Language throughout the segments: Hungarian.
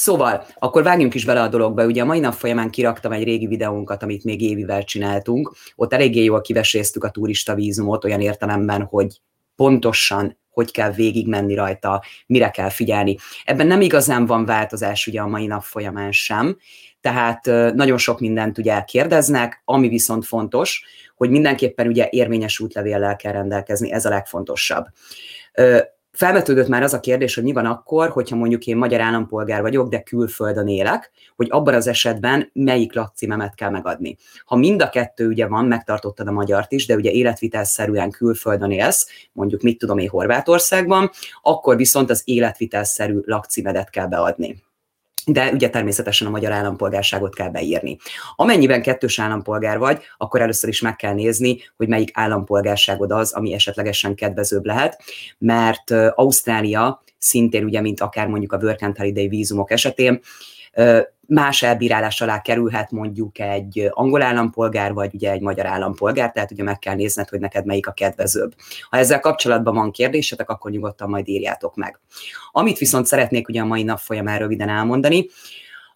Szóval, akkor vágjunk is bele a dologba. Ugye a mai nap folyamán kiraktam egy régi videónkat, amit még évivel csináltunk. Ott eléggé jól kiveséztük a turista vízumot olyan értelemben, hogy pontosan hogy kell végigmenni rajta, mire kell figyelni. Ebben nem igazán van változás ugye a mai nap folyamán sem, tehát nagyon sok mindent ugye kérdeznek, ami viszont fontos, hogy mindenképpen ugye érvényes útlevéllel kell rendelkezni, ez a legfontosabb. Felvetődött már az a kérdés, hogy mi van akkor, hogyha mondjuk én magyar állampolgár vagyok, de külföldön élek, hogy abban az esetben melyik lakcímemet kell megadni. Ha mind a kettő ugye van, megtartottad a magyart is, de ugye életvitelszerűen külföldön élsz, mondjuk mit tudom én Horvátországban, akkor viszont az életvitelszerű lakcímedet kell beadni de ugye természetesen a magyar állampolgárságot kell beírni. Amennyiben kettős állampolgár vagy, akkor először is meg kell nézni, hogy melyik állampolgárságod az, ami esetlegesen kedvezőbb lehet, mert Ausztrália szintén ugye, mint akár mondjuk a Work and Holiday vízumok esetén, más elbírálás alá kerülhet mondjuk egy angol állampolgár, vagy ugye egy magyar állampolgár, tehát ugye meg kell nézned, hogy neked melyik a kedvezőbb. Ha ezzel kapcsolatban van kérdésetek, akkor nyugodtan majd írjátok meg. Amit viszont szeretnék ugye a mai nap folyamán röviden elmondani,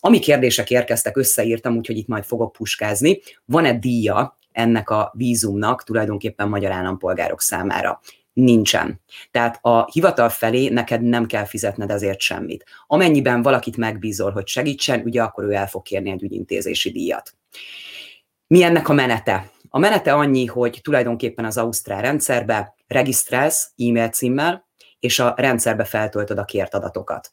ami kérdések érkeztek, összeírtam, úgyhogy itt majd fogok puskázni. Van-e díja ennek a vízumnak tulajdonképpen magyar állampolgárok számára? Nincsen. Tehát a hivatal felé neked nem kell fizetned ezért semmit. Amennyiben valakit megbízol, hogy segítsen, ugye akkor ő el fog kérni egy ügyintézési díjat. Mi ennek a menete? A menete annyi, hogy tulajdonképpen az Ausztrál rendszerbe regisztrálsz e-mail címmel, és a rendszerbe feltöltöd a kért adatokat.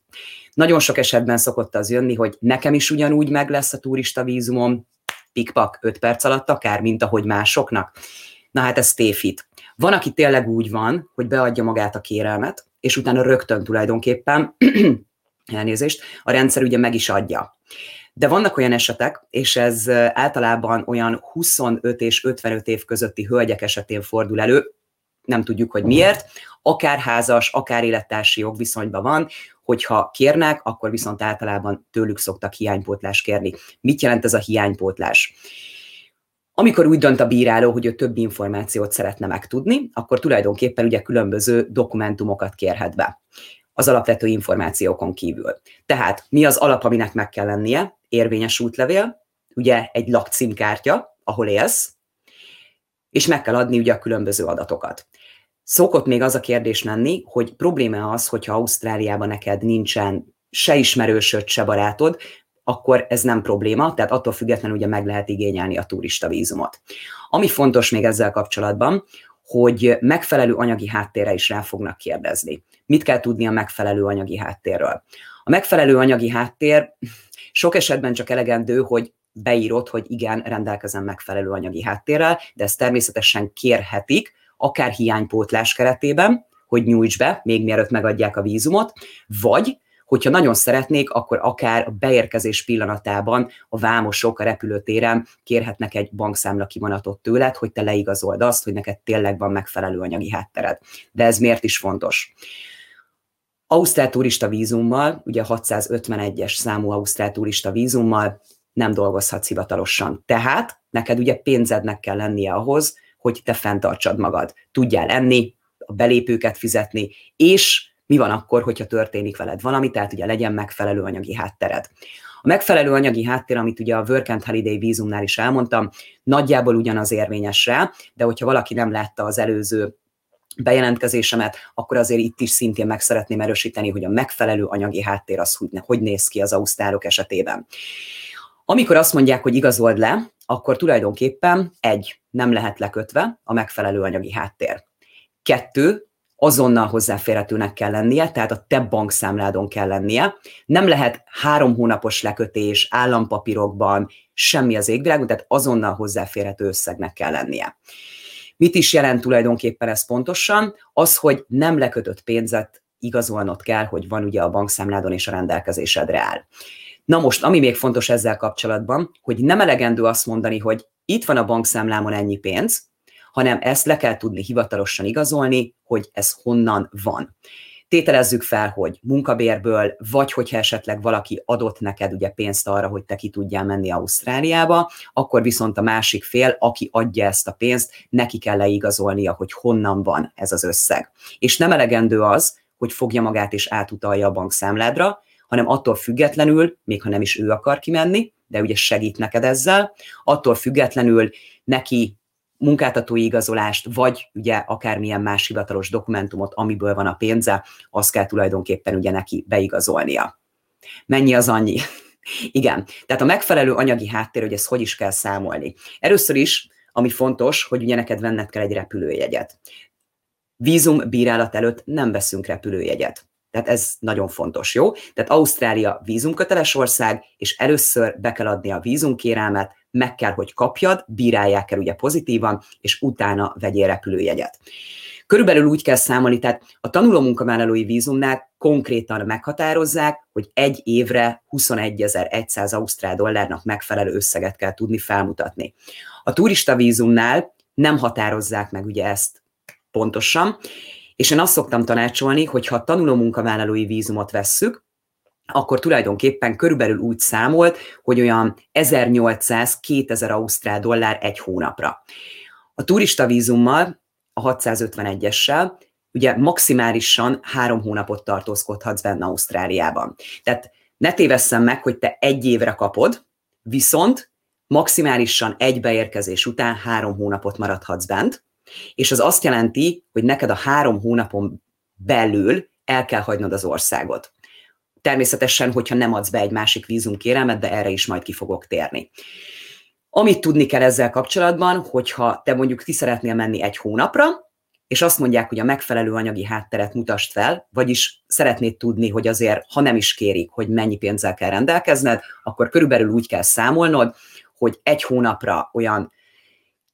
Nagyon sok esetben szokott az jönni, hogy nekem is ugyanúgy meg lesz a turista vízumom, pikpak 5 perc alatt akár, mint ahogy másoknak. Na hát ez tévhit. Van, aki tényleg úgy van, hogy beadja magát a kérelmet, és utána rögtön tulajdonképpen, elnézést, a rendszer ugye meg is adja. De vannak olyan esetek, és ez általában olyan 25 és 55 év közötti hölgyek esetén fordul elő, nem tudjuk, hogy miért, akár házas, akár élettársi jogviszonyban van, hogyha kérnek, akkor viszont általában tőlük szoktak hiánypótlást kérni. Mit jelent ez a hiánypótlás? Amikor úgy dönt a bíráló, hogy ő több információt szeretne megtudni, akkor tulajdonképpen ugye különböző dokumentumokat kérhet be az alapvető információkon kívül. Tehát mi az alap, aminek meg kell lennie? Érvényes útlevél, ugye egy lakcímkártya, ahol élsz, és meg kell adni ugye a különböző adatokat. Szokott még az a kérdés lenni, hogy probléma az, hogyha Ausztráliában neked nincsen se ismerősöd, se barátod, akkor ez nem probléma, tehát attól függetlenül ugye meg lehet igényelni a turista vízumot. Ami fontos még ezzel kapcsolatban, hogy megfelelő anyagi háttérre is rá fognak kérdezni. Mit kell tudni a megfelelő anyagi háttérről? A megfelelő anyagi háttér sok esetben csak elegendő, hogy beírod, hogy igen, rendelkezem megfelelő anyagi háttérrel, de ezt természetesen kérhetik, akár hiánypótlás keretében, hogy nyújts be, még mielőtt megadják a vízumot, vagy hogyha nagyon szeretnék, akkor akár a beérkezés pillanatában a vámosok a repülőtéren kérhetnek egy bankszámla kivonatot tőled, hogy te leigazold azt, hogy neked tényleg van megfelelő anyagi háttered. De ez miért is fontos? Ausztrál turista vízummal, ugye 651-es számú Ausztrál turista vízummal nem dolgozhatsz hivatalosan. Tehát neked ugye pénzednek kell lennie ahhoz, hogy te fenntartsad magad. Tudjál enni, a belépőket fizetni, és mi van akkor, hogyha történik veled valami, tehát ugye legyen megfelelő anyagi háttered. A megfelelő anyagi háttér, amit ugye a Work and Holiday vízumnál is elmondtam, nagyjából ugyanaz érvényes rá, de hogyha valaki nem látta az előző bejelentkezésemet, akkor azért itt is szintén meg szeretném erősíteni, hogy a megfelelő anyagi háttér az hogy, hogy néz ki az ausztálok esetében. Amikor azt mondják, hogy igazold le, akkor tulajdonképpen egy, nem lehet lekötve a megfelelő anyagi háttér. Kettő, azonnal hozzáférhetőnek kell lennie, tehát a te bankszámládon kell lennie. Nem lehet három hónapos lekötés, állampapírokban, semmi az égvilágon, tehát azonnal hozzáférhető összegnek kell lennie. Mit is jelent tulajdonképpen ez pontosan? Az, hogy nem lekötött pénzet igazolnod kell, hogy van ugye a bankszámládon és a rendelkezésedre áll. Na most, ami még fontos ezzel kapcsolatban, hogy nem elegendő azt mondani, hogy itt van a bankszámlámon ennyi pénz, hanem ezt le kell tudni hivatalosan igazolni, hogy ez honnan van. Tételezzük fel, hogy munkabérből, vagy hogyha esetleg valaki adott neked ugye pénzt arra, hogy te ki tudjál menni Ausztráliába, akkor viszont a másik fél, aki adja ezt a pénzt, neki kell leigazolnia, hogy honnan van ez az összeg. És nem elegendő az, hogy fogja magát és átutalja a bankszámládra, hanem attól függetlenül, még ha nem is ő akar kimenni, de ugye segít neked ezzel, attól függetlenül neki munkáltatói igazolást, vagy ugye akármilyen más hivatalos dokumentumot, amiből van a pénze, azt kell tulajdonképpen ugye neki beigazolnia. Mennyi az annyi? Igen, tehát a megfelelő anyagi háttér, hogy ezt hogy is kell számolni. Először is, ami fontos, hogy ugye neked venned kell egy repülőjegyet. Vízum bírálat előtt nem veszünk repülőjegyet. Tehát ez nagyon fontos, jó? Tehát Ausztrália vízumköteles ország, és először be kell adni a vízumkérelmet, meg kell, hogy kapjad, bírálják el ugye pozitívan, és utána vegyél repülőjegyet. Körülbelül úgy kell számolni, tehát a tanuló vízumnál konkrétan meghatározzák, hogy egy évre 21.100 ausztrál dollárnak megfelelő összeget kell tudni felmutatni. A turista vízumnál nem határozzák meg ugye ezt pontosan, és én azt szoktam tanácsolni, hogy ha tanuló munkavállalói vízumot vesszük, akkor tulajdonképpen körülbelül úgy számolt, hogy olyan 1800-2000 ausztrál dollár egy hónapra. A turista vízummal, a 651-essel, ugye maximálisan három hónapot tartózkodhatsz benne Ausztráliában. Tehát ne tévesszem meg, hogy te egy évre kapod, viszont maximálisan egy beérkezés után három hónapot maradhatsz bent, és az azt jelenti, hogy neked a három hónapon belül el kell hagynod az országot. Természetesen, hogyha nem adsz be egy másik vízumkérelmet, de erre is majd ki fogok térni. Amit tudni kell ezzel kapcsolatban, hogyha te mondjuk ki szeretnél menni egy hónapra, és azt mondják, hogy a megfelelő anyagi hátteret mutasd fel, vagyis szeretnéd tudni, hogy azért, ha nem is kérik, hogy mennyi pénzzel kell rendelkezned, akkor körülbelül úgy kell számolnod, hogy egy hónapra olyan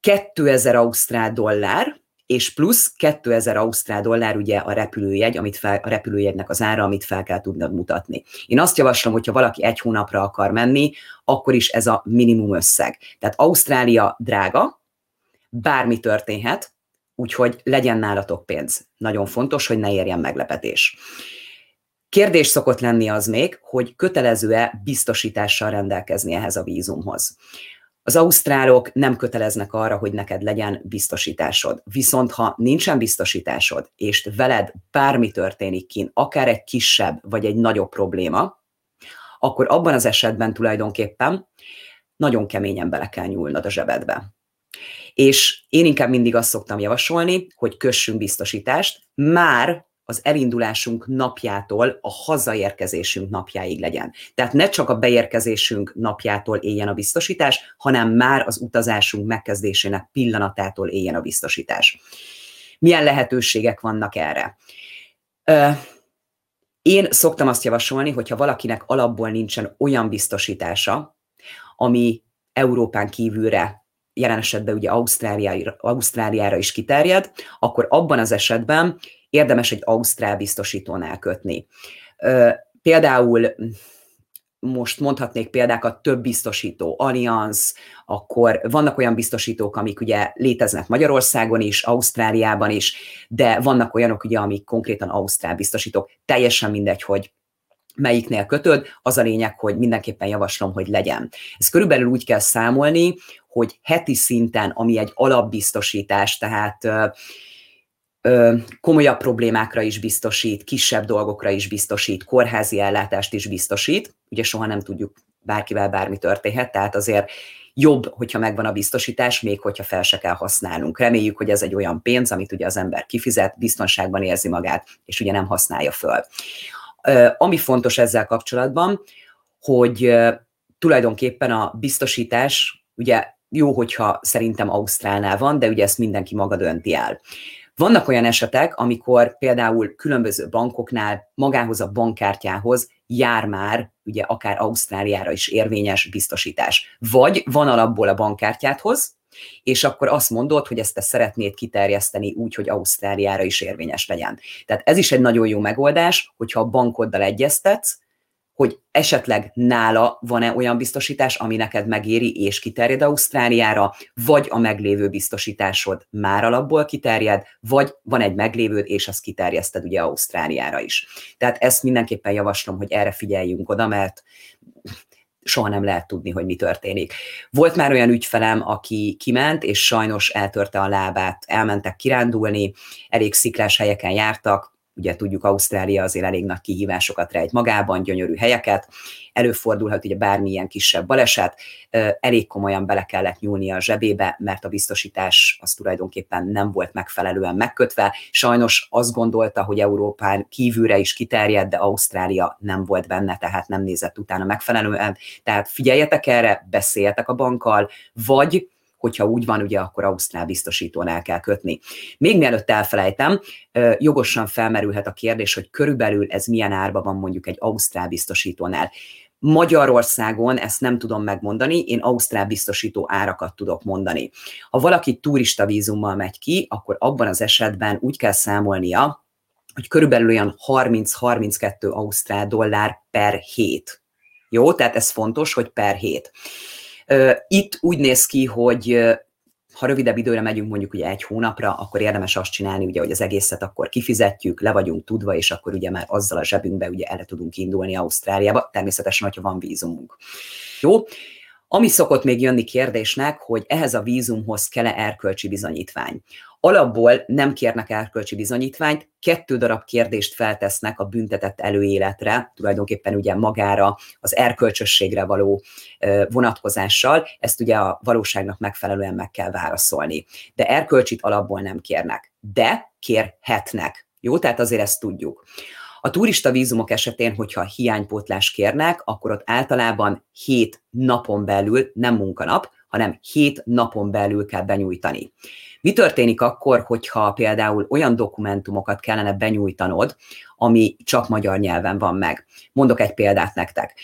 2000 ausztrál dollár, és plusz 2000 ausztrál dollár ugye a repülőjegy, amit fel, a repülőjegynek az ára, amit fel kell tudnod mutatni. Én azt javaslom, hogyha valaki egy hónapra akar menni, akkor is ez a minimum összeg. Tehát Ausztrália drága, bármi történhet, úgyhogy legyen nálatok pénz. Nagyon fontos, hogy ne érjen meglepetés. Kérdés szokott lenni az még, hogy kötelező-e biztosítással rendelkezni ehhez a vízumhoz. Az ausztrálok nem köteleznek arra, hogy neked legyen biztosításod. Viszont ha nincsen biztosításod, és veled bármi történik kin, akár egy kisebb vagy egy nagyobb probléma, akkor abban az esetben tulajdonképpen nagyon keményen bele kell nyúlnod a zsebedbe. És én inkább mindig azt szoktam javasolni, hogy kössünk biztosítást, már az elindulásunk napjától a hazaérkezésünk napjáig legyen. Tehát ne csak a beérkezésünk napjától éljen a biztosítás, hanem már az utazásunk megkezdésének pillanatától éljen a biztosítás. Milyen lehetőségek vannak erre? Én szoktam azt javasolni, hogyha valakinek alapból nincsen olyan biztosítása, ami Európán kívülre jelen esetben ugye Ausztráliára, Ausztráliára is kiterjed, akkor abban az esetben érdemes egy ausztrál biztosítónál kötni. Például most mondhatnék példákat, több biztosító, Allianz, akkor vannak olyan biztosítók, amik ugye léteznek Magyarországon is, Ausztráliában is, de vannak olyanok ugye, amik konkrétan ausztrál biztosítók. Teljesen mindegy, hogy melyiknél kötöd, az a lényeg, hogy mindenképpen javaslom, hogy legyen. Ez körülbelül úgy kell számolni, hogy heti szinten, ami egy alapbiztosítás, tehát komolyabb problémákra is biztosít, kisebb dolgokra is biztosít, kórházi ellátást is biztosít. Ugye soha nem tudjuk, bárkivel bármi történhet, tehát azért jobb, hogyha megvan a biztosítás, még hogyha fel se kell használnunk. Reméljük, hogy ez egy olyan pénz, amit ugye az ember kifizet, biztonságban érzi magát, és ugye nem használja föl. Ami fontos ezzel kapcsolatban, hogy tulajdonképpen a biztosítás, ugye jó, hogyha szerintem Ausztrálnál van, de ugye ezt mindenki maga dönti el. Vannak olyan esetek, amikor például különböző bankoknál magához a bankkártyához jár már, ugye akár Ausztráliára is érvényes biztosítás. Vagy van alapból a bankkártyádhoz, és akkor azt mondod, hogy ezt te szeretnéd kiterjeszteni úgy, hogy Ausztráliára is érvényes legyen. Tehát ez is egy nagyon jó megoldás, hogyha a bankoddal egyeztetsz, hogy esetleg nála van-e olyan biztosítás, ami neked megéri és kiterjed Ausztráliára, vagy a meglévő biztosításod már alapból kiterjed, vagy van egy meglévőd, és azt kiterjeszted ugye Ausztráliára is. Tehát ezt mindenképpen javaslom, hogy erre figyeljünk oda, mert soha nem lehet tudni, hogy mi történik. Volt már olyan ügyfelem, aki kiment, és sajnos eltörte a lábát, elmentek kirándulni, elég sziklás helyeken jártak, ugye tudjuk, Ausztrália azért elég nagy kihívásokat rejt magában, gyönyörű helyeket, előfordulhat ugye bármilyen kisebb baleset, elég komolyan bele kellett nyúlni a zsebébe, mert a biztosítás az tulajdonképpen nem volt megfelelően megkötve. Sajnos azt gondolta, hogy Európán kívülre is kiterjed, de Ausztrália nem volt benne, tehát nem nézett utána megfelelően. Tehát figyeljetek erre, beszéljetek a bankkal, vagy hogyha úgy van, ugye akkor Ausztrál biztosítónál kell kötni. Még mielőtt elfelejtem, jogosan felmerülhet a kérdés, hogy körülbelül ez milyen árba van mondjuk egy Ausztrál biztosítónál. Magyarországon ezt nem tudom megmondani, én Ausztrál biztosító árakat tudok mondani. Ha valaki turista vízummal megy ki, akkor abban az esetben úgy kell számolnia, hogy körülbelül olyan 30-32 ausztrál dollár per hét. Jó, tehát ez fontos, hogy per hét. Itt úgy néz ki, hogy ha rövidebb időre megyünk, mondjuk ugye egy hónapra, akkor érdemes azt csinálni, ugye, hogy az egészet akkor kifizetjük, le vagyunk tudva, és akkor ugye már azzal a zsebünkbe ugye el tudunk indulni Ausztráliába, természetesen, hogyha van vízumunk. Jó? Ami szokott még jönni kérdésnek, hogy ehhez a vízumhoz kell-e erkölcsi bizonyítvány. Alapból nem kérnek erkölcsi bizonyítványt, kettő darab kérdést feltesznek a büntetett előéletre, tulajdonképpen ugye magára, az erkölcsösségre való vonatkozással, ezt ugye a valóságnak megfelelően meg kell válaszolni. De erkölcsit alapból nem kérnek, de kérhetnek. Jó, tehát azért ezt tudjuk. A turista vízumok esetén, hogyha hiánypótlás kérnek, akkor ott általában 7 napon belül, nem munkanap, hanem 7 napon belül kell benyújtani. Mi történik akkor, hogyha például olyan dokumentumokat kellene benyújtanod, ami csak magyar nyelven van meg? Mondok egy példát nektek.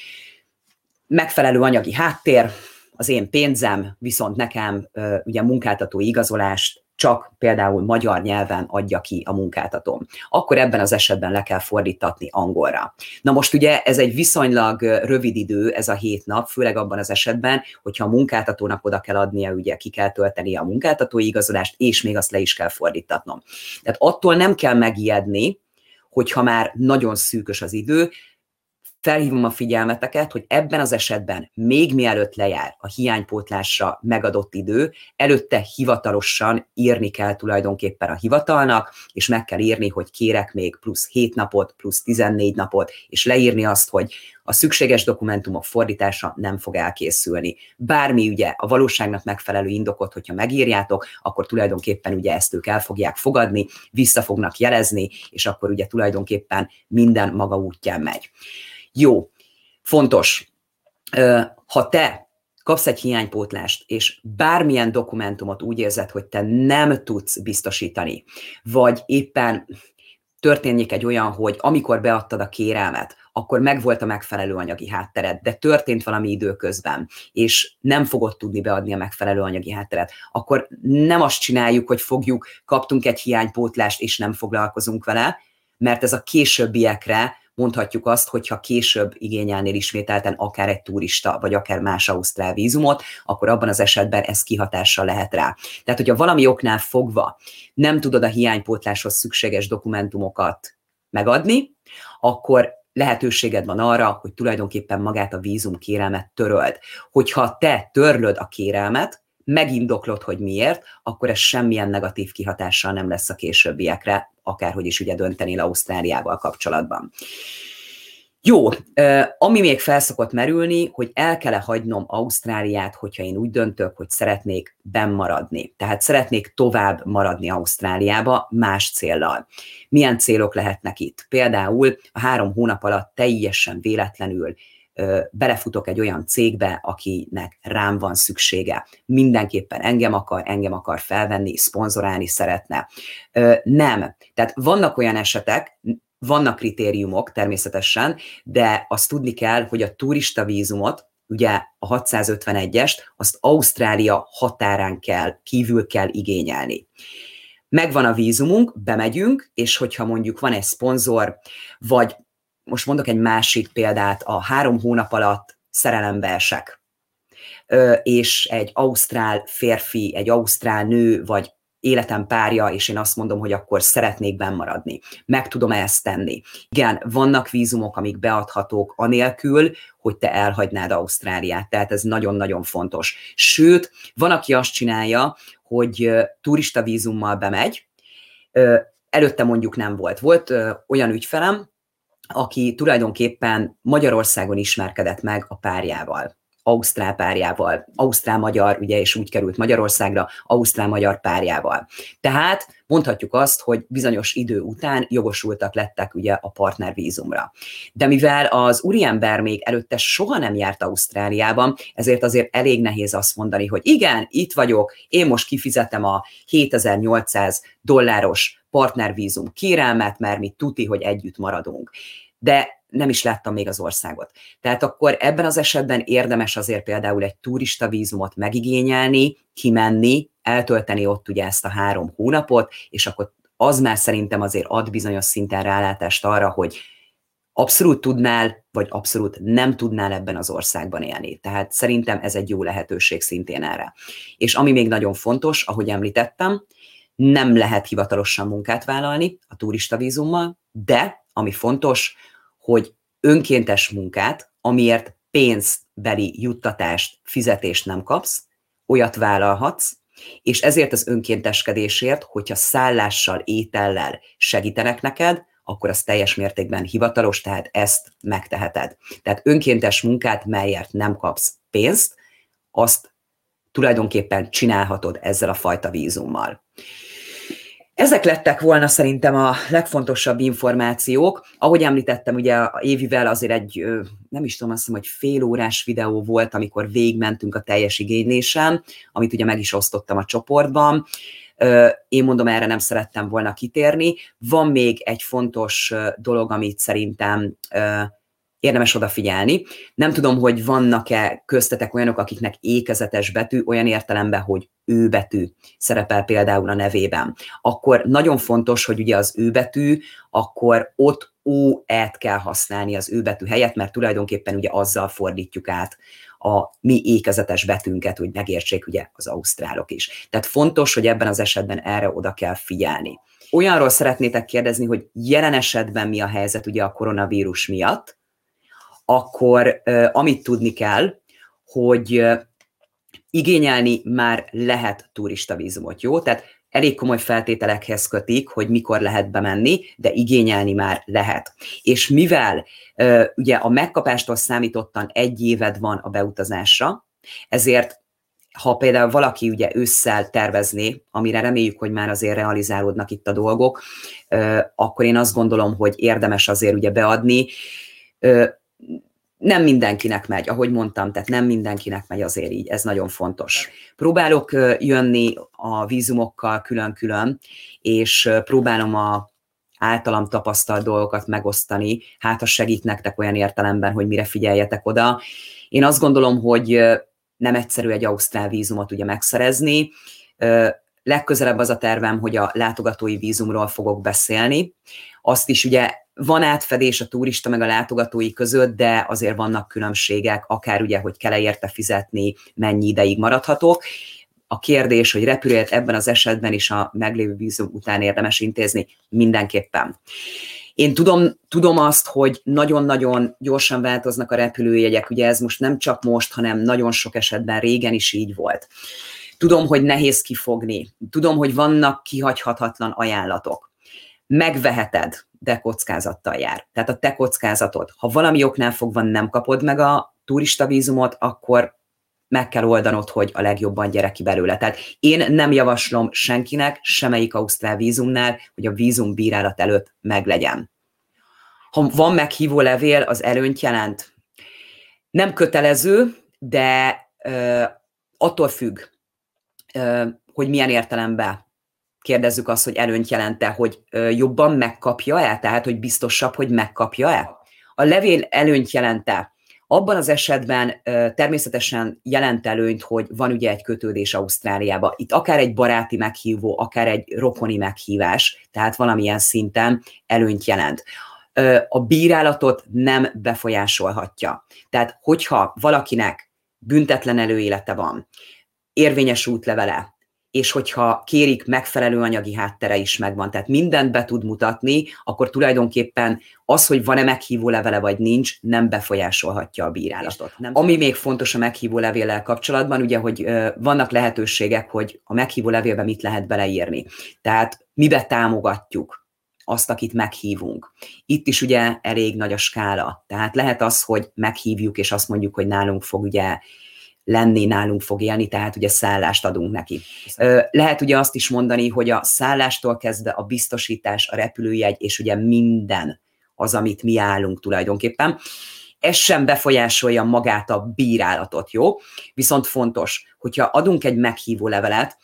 Megfelelő anyagi háttér, az én pénzem, viszont nekem ugye munkáltató igazolást csak például magyar nyelven adja ki a munkáltatóm. Akkor ebben az esetben le kell fordítatni angolra. Na most ugye ez egy viszonylag rövid idő, ez a hét nap, főleg abban az esetben, hogyha a munkáltatónak oda kell adnia, ugye ki kell tölteni a munkáltatói igazolást, és még azt le is kell fordítatnom. Tehát attól nem kell megijedni, hogyha már nagyon szűkös az idő, felhívom a figyelmeteket, hogy ebben az esetben még mielőtt lejár a hiánypótlásra megadott idő, előtte hivatalosan írni kell tulajdonképpen a hivatalnak, és meg kell írni, hogy kérek még plusz 7 napot, plusz 14 napot, és leírni azt, hogy a szükséges dokumentumok fordítása nem fog elkészülni. Bármi ugye a valóságnak megfelelő indokot, hogyha megírjátok, akkor tulajdonképpen ugye ezt ők el fogják fogadni, vissza fognak jelezni, és akkor ugye tulajdonképpen minden maga útján megy. Jó, fontos, ha te kapsz egy hiánypótlást, és bármilyen dokumentumot úgy érzed, hogy te nem tudsz biztosítani, vagy éppen történjék egy olyan, hogy amikor beadtad a kérelmet, akkor megvolt a megfelelő anyagi háttered, de történt valami időközben, és nem fogod tudni beadni a megfelelő anyagi hátteret, akkor nem azt csináljuk, hogy fogjuk, kaptunk egy hiánypótlást, és nem foglalkozunk vele, mert ez a későbbiekre mondhatjuk azt, hogyha később igényelnél ismételten akár egy turista, vagy akár más ausztrál vízumot, akkor abban az esetben ez kihatással lehet rá. Tehát, hogyha valami oknál fogva nem tudod a hiánypótláshoz szükséges dokumentumokat megadni, akkor lehetőséged van arra, hogy tulajdonképpen magát a vízum kérelmet töröld. Hogyha te törlöd a kérelmet, megindoklod, hogy miért, akkor ez semmilyen negatív kihatással nem lesz a későbbiekre, akárhogy is ugye döntenél Ausztráliával kapcsolatban. Jó, ami még felszokott merülni, hogy el kell-e hagynom Ausztráliát, hogyha én úgy döntök, hogy szeretnék maradni. Tehát szeretnék tovább maradni Ausztráliába más céllal. Milyen célok lehetnek itt? Például a három hónap alatt teljesen véletlenül belefutok egy olyan cégbe, akinek rám van szüksége. Mindenképpen engem akar, engem akar felvenni, szponzorálni szeretne. Nem. Tehát vannak olyan esetek, vannak kritériumok természetesen, de azt tudni kell, hogy a turista vízumot, ugye a 651-est, azt Ausztrália határán kell, kívül kell igényelni. Megvan a vízumunk, bemegyünk, és hogyha mondjuk van egy szponzor, vagy most mondok egy másik példát, a három hónap alatt szerelembe esek, és egy ausztrál férfi, egy ausztrál nő, vagy életem párja, és én azt mondom, hogy akkor szeretnék bennmaradni. Meg tudom-e ezt tenni? Igen, vannak vízumok, amik beadhatók anélkül, hogy te elhagynád Ausztráliát, tehát ez nagyon-nagyon fontos. Sőt, van, aki azt csinálja, hogy turista vízummal bemegy, előtte mondjuk nem volt. Volt olyan ügyfelem, aki tulajdonképpen Magyarországon ismerkedett meg a párjával. Ausztrál párjával, Ausztrál-magyar, ugye, és úgy került Magyarországra, Ausztrál-magyar párjával. Tehát mondhatjuk azt, hogy bizonyos idő után jogosultak lettek ugye a partnervízumra. De mivel az úriember még előtte soha nem járt Ausztráliában, ezért azért elég nehéz azt mondani, hogy igen, itt vagyok, én most kifizetem a 7800 dolláros partnervízum kérelmet, mert mi tuti, hogy együtt maradunk. De nem is láttam még az országot. Tehát akkor ebben az esetben érdemes azért például egy turista vízumot megigényelni, kimenni, eltölteni ott ugye ezt a három hónapot, és akkor az már szerintem azért ad bizonyos szinten rálátást arra, hogy abszolút tudnál, vagy abszolút nem tudnál ebben az országban élni. Tehát szerintem ez egy jó lehetőség szintén erre. És ami még nagyon fontos, ahogy említettem, nem lehet hivatalosan munkát vállalni a turista vízummal, de ami fontos, hogy önkéntes munkát, amiért pénzbeli juttatást, fizetést nem kapsz, olyat vállalhatsz, és ezért az önkénteskedésért, hogyha szállással, étellel segítenek neked, akkor az teljes mértékben hivatalos, tehát ezt megteheted. Tehát önkéntes munkát, melyért nem kapsz pénzt, azt tulajdonképpen csinálhatod ezzel a fajta vízummal. Ezek lettek volna szerintem a legfontosabb információk. Ahogy említettem, ugye a Évivel azért egy, nem is tudom, azt hiszem, hogy fél órás videó volt, amikor végmentünk a teljes igénylésen, amit ugye meg is osztottam a csoportban. Én mondom, erre nem szerettem volna kitérni. Van még egy fontos dolog, amit szerintem érdemes odafigyelni. Nem tudom, hogy vannak-e köztetek olyanok, akiknek ékezetes betű, olyan értelemben, hogy ő betű szerepel például a nevében. Akkor nagyon fontos, hogy ugye az ő betű, akkor ott ó-et kell használni az ő betű helyett, mert tulajdonképpen ugye azzal fordítjuk át a mi ékezetes betűnket, hogy megértsék ugye az ausztrálok is. Tehát fontos, hogy ebben az esetben erre oda kell figyelni. Olyanról szeretnétek kérdezni, hogy jelen esetben mi a helyzet ugye a koronavírus miatt, akkor amit tudni kell, hogy igényelni már lehet turista vízumot, jó? Tehát elég komoly feltételekhez kötik, hogy mikor lehet bemenni, de igényelni már lehet. És mivel ugye a megkapástól számítottan egy éved van a beutazásra, ezért ha például valaki ugye ősszel tervezné, amire reméljük, hogy már azért realizálódnak itt a dolgok, akkor én azt gondolom, hogy érdemes azért ugye beadni nem mindenkinek megy, ahogy mondtam, tehát nem mindenkinek megy azért így, ez nagyon fontos. Próbálok jönni a vízumokkal külön-külön, és próbálom a általam tapasztalt dolgokat megosztani, hát ha segít nektek olyan értelemben, hogy mire figyeljetek oda. Én azt gondolom, hogy nem egyszerű egy ausztrál vízumot ugye megszerezni, legközelebb az a tervem, hogy a látogatói vízumról fogok beszélni. Azt is ugye van átfedés a turista meg a látogatói között, de azért vannak különbségek, akár ugye, hogy kell-e érte fizetni, mennyi ideig maradhatok. A kérdés, hogy repülőt ebben az esetben is a meglévő vízum után érdemes intézni, mindenképpen. Én tudom, tudom azt, hogy nagyon-nagyon gyorsan változnak a repülőjegyek, ugye ez most nem csak most, hanem nagyon sok esetben régen is így volt. Tudom, hogy nehéz kifogni, tudom, hogy vannak kihagyhatatlan ajánlatok. Megveheted, de kockázattal jár. Tehát a te kockázatod. Ha valami oknál fogva nem kapod meg a turista vízumot, akkor meg kell oldanod, hogy a legjobban gyere ki belőle. Tehát én nem javaslom senkinek, semmelyik ausztrál vízumnál, hogy a vízum bírálat előtt meglegyen. Ha van meghívó levél, az előnyt jelent. Nem kötelező, de ö, attól függ, ö, hogy milyen értelemben kérdezzük azt, hogy előnyt jelente, hogy jobban megkapja-e, tehát hogy biztosabb, hogy megkapja-e? A levél előnyt jelente. Abban az esetben természetesen jelent előnyt, hogy van ugye egy kötődés Ausztráliába. Itt akár egy baráti meghívó, akár egy rokoni meghívás, tehát valamilyen szinten előnyt jelent. A bírálatot nem befolyásolhatja. Tehát, hogyha valakinek büntetlen előélete van, érvényes útlevele, és hogyha kérik, megfelelő anyagi háttere is megvan, tehát mindent be tud mutatni, akkor tulajdonképpen az, hogy van-e meghívó levele vagy nincs, nem befolyásolhatja a bírálatot. Nem. Ami még fontos a meghívó levéllel kapcsolatban, ugye, hogy vannak lehetőségek, hogy a meghívó levélbe mit lehet beleírni. Tehát mibe támogatjuk azt, akit meghívunk. Itt is ugye elég nagy a skála. Tehát lehet az, hogy meghívjuk, és azt mondjuk, hogy nálunk fog ugye lenni, nálunk fog élni, tehát ugye szállást adunk neki. Lehet ugye azt is mondani, hogy a szállástól kezdve a biztosítás, a repülőjegy, és ugye minden az, amit mi állunk tulajdonképpen. Ez sem befolyásolja magát a bírálatot, jó? Viszont fontos, hogyha adunk egy meghívó levelet,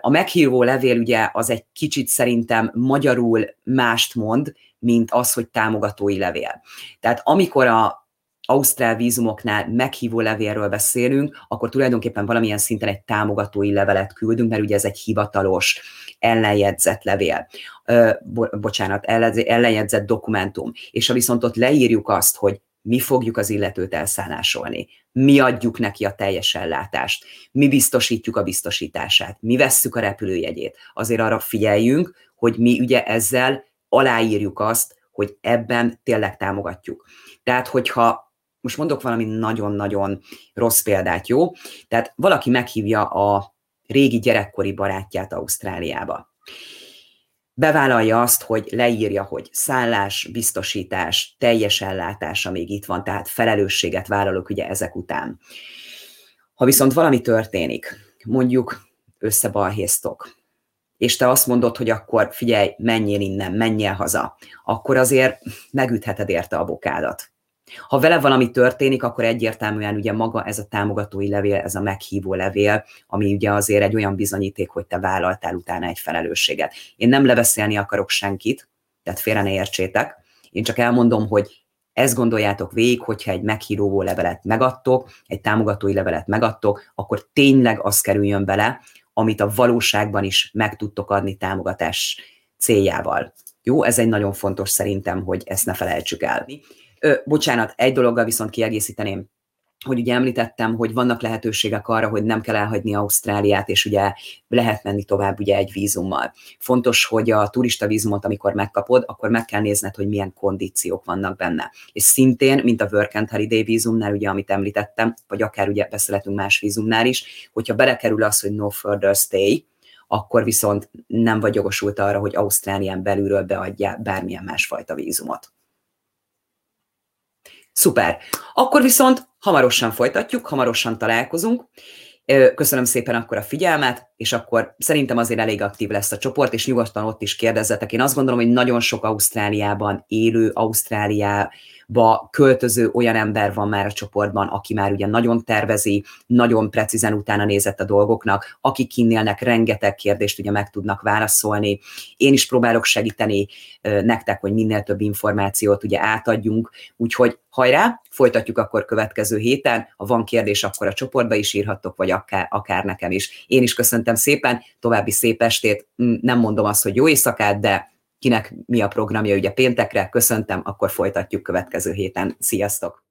a meghívó levél ugye az egy kicsit szerintem magyarul mást mond, mint az, hogy támogatói levél. Tehát amikor a Ausztrál vízumoknál meghívó levélről beszélünk, akkor tulajdonképpen valamilyen szinten egy támogatói levelet küldünk, mert ugye ez egy hivatalos ellenjegyzett levél, ö, bo- bocsánat, ellenjegyzett dokumentum. És ha viszont ott leírjuk azt, hogy mi fogjuk az illetőt elszállásolni, mi adjuk neki a teljes ellátást, mi biztosítjuk a biztosítását, mi vesszük a repülőjegyét. Azért arra figyeljünk, hogy mi ugye ezzel aláírjuk azt, hogy ebben tényleg támogatjuk. Tehát, hogyha most mondok valami nagyon-nagyon rossz példát, jó? Tehát valaki meghívja a régi gyerekkori barátját Ausztráliába bevállalja azt, hogy leírja, hogy szállás, biztosítás, teljes ellátás, amíg itt van, tehát felelősséget vállalok ugye ezek után. Ha viszont valami történik, mondjuk összebalhéztok, és te azt mondod, hogy akkor figyelj, menjél innen, menjél haza, akkor azért megütheted érte a bokádat. Ha vele valami történik, akkor egyértelműen ugye maga ez a támogatói levél, ez a meghívó levél, ami ugye azért egy olyan bizonyíték, hogy te vállaltál utána egy felelősséget. Én nem leveszélni akarok senkit, tehát félre ne értsétek, én csak elmondom, hogy ezt gondoljátok végig, hogyha egy meghívó levelet megadtok, egy támogatói levelet megadtok, akkor tényleg az kerüljön bele, amit a valóságban is meg tudtok adni támogatás céljával. Jó, ez egy nagyon fontos szerintem, hogy ezt ne felejtsük el. Ö, bocsánat, egy dologgal viszont kiegészíteném hogy ugye említettem, hogy vannak lehetőségek arra, hogy nem kell elhagyni Ausztráliát, és ugye lehet menni tovább ugye egy vízummal. Fontos, hogy a turista vízumot, amikor megkapod, akkor meg kell nézned, hogy milyen kondíciók vannak benne. És szintén, mint a Work and Holiday vízumnál, ugye, amit említettem, vagy akár ugye beszélhetünk más vízumnál is, hogyha belekerül az, hogy no further stay, akkor viszont nem vagy jogosult arra, hogy Ausztrálián belülről beadja bármilyen másfajta vízumot. Szuper. Akkor viszont hamarosan folytatjuk, hamarosan találkozunk. Köszönöm szépen akkor a figyelmet, és akkor szerintem azért elég aktív lesz a csoport, és nyugodtan ott is kérdezzetek. Én azt gondolom, hogy nagyon sok Ausztráliában élő, Ausztráliá ba költöző olyan ember van már a csoportban, aki már ugye nagyon tervezi, nagyon precízen utána nézett a dolgoknak, akik kinnélnek rengeteg kérdést ugye meg tudnak válaszolni. Én is próbálok segíteni nektek, hogy minél több információt ugye átadjunk, úgyhogy hajrá, folytatjuk akkor következő héten. Ha van kérdés, akkor a csoportba is írhattok, vagy akár, akár nekem is. Én is köszöntem szépen, további szép estét, nem mondom azt, hogy jó éjszakát, de kinek mi a programja ugye péntekre, köszöntem, akkor folytatjuk következő héten. Sziasztok!